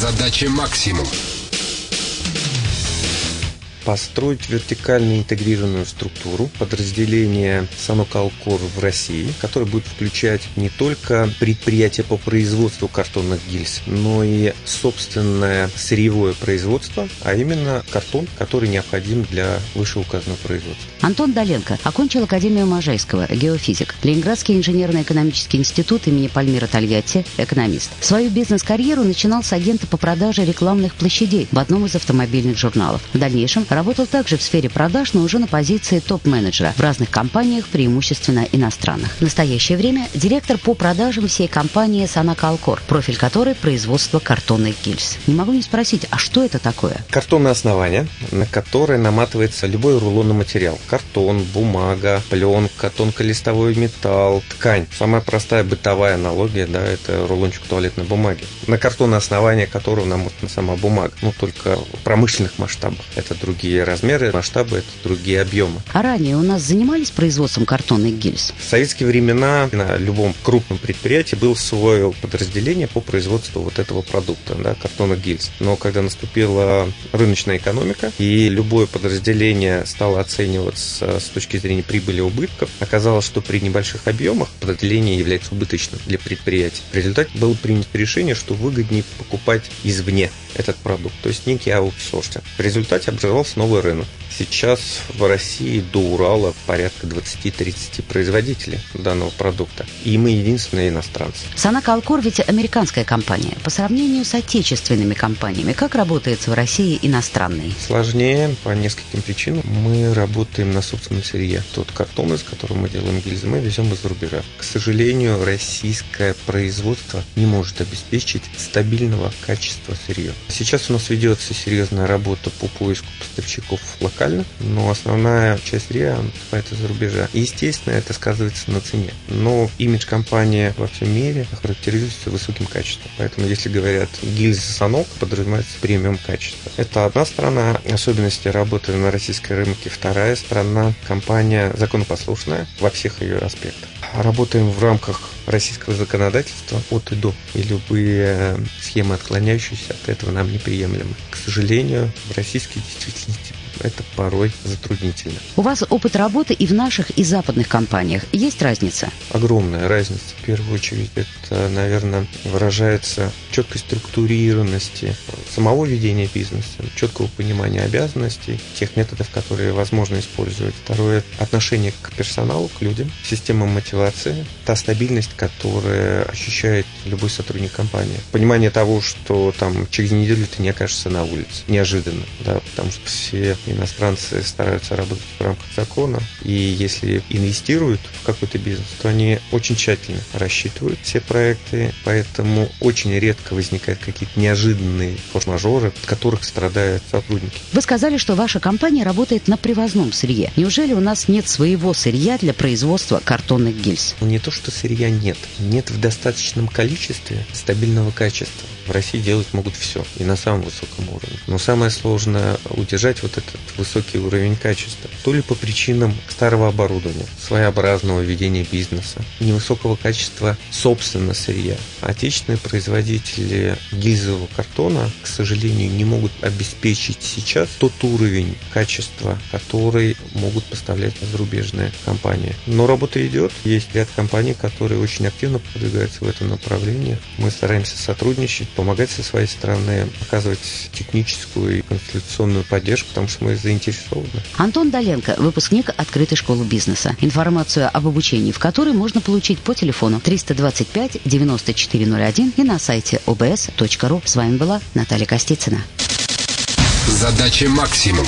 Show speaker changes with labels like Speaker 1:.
Speaker 1: Задача максимум
Speaker 2: построить вертикально интегрированную структуру подразделения Санокалкор в России, которая будет включать не только предприятия по производству картонных гильз, но и собственное сырьевое производство, а именно картон, который необходим для вышеуказанного производства.
Speaker 3: Антон Доленко окончил Академию Можайского, геофизик, Ленинградский инженерно-экономический институт имени Пальмира Тольятти, экономист. Свою бизнес-карьеру начинал с агента по продаже рекламных площадей в одном из автомобильных журналов. В дальнейшем Работал также в сфере продаж, но уже на позиции топ-менеджера в разных компаниях, преимущественно иностранных. В настоящее время директор по продажам всей компании «Санакалкор», профиль которой – производство картонных гильз. Не могу не спросить, а что это такое?
Speaker 2: Картонное основание, на которое наматывается любой рулонный материал. Картон, бумага, пленка, тонколистовой металл, ткань. Самая простая бытовая аналогия, да, это рулончик туалетной бумаги. На картонное основание которого намотана сама бумага, ну, только в промышленных масштабах. Это другие другие размеры, масштабы, это другие объемы.
Speaker 3: А ранее у нас занимались производством картонных гильз?
Speaker 2: В советские времена на любом крупном предприятии был свое подразделение по производству вот этого продукта, да, картонных гильз. Но когда наступила рыночная экономика и любое подразделение стало оцениваться с точки зрения прибыли и убытков, оказалось, что при небольших объемах подразделение является убыточным для предприятия. В результате было принято решение, что выгоднее покупать извне этот продукт, то есть некий аутсорсинг. В результате образовался новый рынок. Сейчас в России до Урала порядка 20-30 производителей данного продукта. И мы единственные иностранцы.
Speaker 3: Санак Алкор ведь американская компания. По сравнению с отечественными компаниями, как работает в России иностранный?
Speaker 2: Сложнее по нескольким причинам. Мы работаем на собственном сырье. Тот картон, из которого мы делаем гильзы, мы везем из-за рубежа. К сожалению, российское производство не может обеспечить стабильного качества сырья. Сейчас у нас ведется серьезная работа по поиску поставщиков локально, но основная часть РИА поступает из-за рубежа. И, естественно, это сказывается на цене. Но имидж компании во всем мире характеризуется высоким качеством. Поэтому, если говорят гильза санок, подразумевается премиум качество. Это одна сторона особенности работы на российской рынке. Вторая сторона – компания законопослушная во всех ее аспектах. Работаем в рамках российского законодательства от и до. И любые схемы, отклоняющиеся от этого, нам неприемлемы. К сожалению, в российской действительности это порой затруднительно.
Speaker 3: У вас опыт работы и в наших, и западных компаниях. Есть разница?
Speaker 2: Огромная разница. В первую очередь, это, наверное, выражается четкой структурированности самого ведения бизнеса, четкого понимания обязанностей, тех методов, которые возможно использовать. Второе – отношение к персоналу, к людям, система мотивации, та стабильность, которая ощущает любой сотрудник компании. Понимание того, что там через неделю ты не окажешься на улице. Неожиданно, да, потому что все иностранцы стараются работать в рамках закона, и если инвестируют в какой-то бизнес, то они очень тщательно рассчитывают все проекты, поэтому очень редко возникают какие-то неожиданные форс-мажоры, от которых страдают сотрудники.
Speaker 3: Вы сказали, что ваша компания работает на привозном сырье. Неужели у нас нет своего сырья для производства картонных гильз?
Speaker 2: Не то, что сырья нет. Нет в достаточном количестве стабильного качества. В России делать могут все, и на самом высоком уровне. Но самое сложное удержать вот этот высокий уровень качества. То ли по причинам старого оборудования, своеобразного ведения бизнеса, невысокого качества собственно сырья. Отечественные производители гильзового картона, к сожалению, не могут обеспечить сейчас тот уровень качества, который могут поставлять зарубежные компании. Но работа идет. Есть ряд компаний, которые очень активно продвигаются в этом направлении. Мы стараемся сотрудничать, помогать со своей стороны, оказывать техническую и конституционную поддержку, потому что мы заинтересованы.
Speaker 3: Антон Доленко, выпускник открытой школы бизнеса. Информацию об обучении в которой можно получить по телефону 325 9401 и на сайте obs.ru. С вами была Наталья Костицына.
Speaker 1: Задача максимум.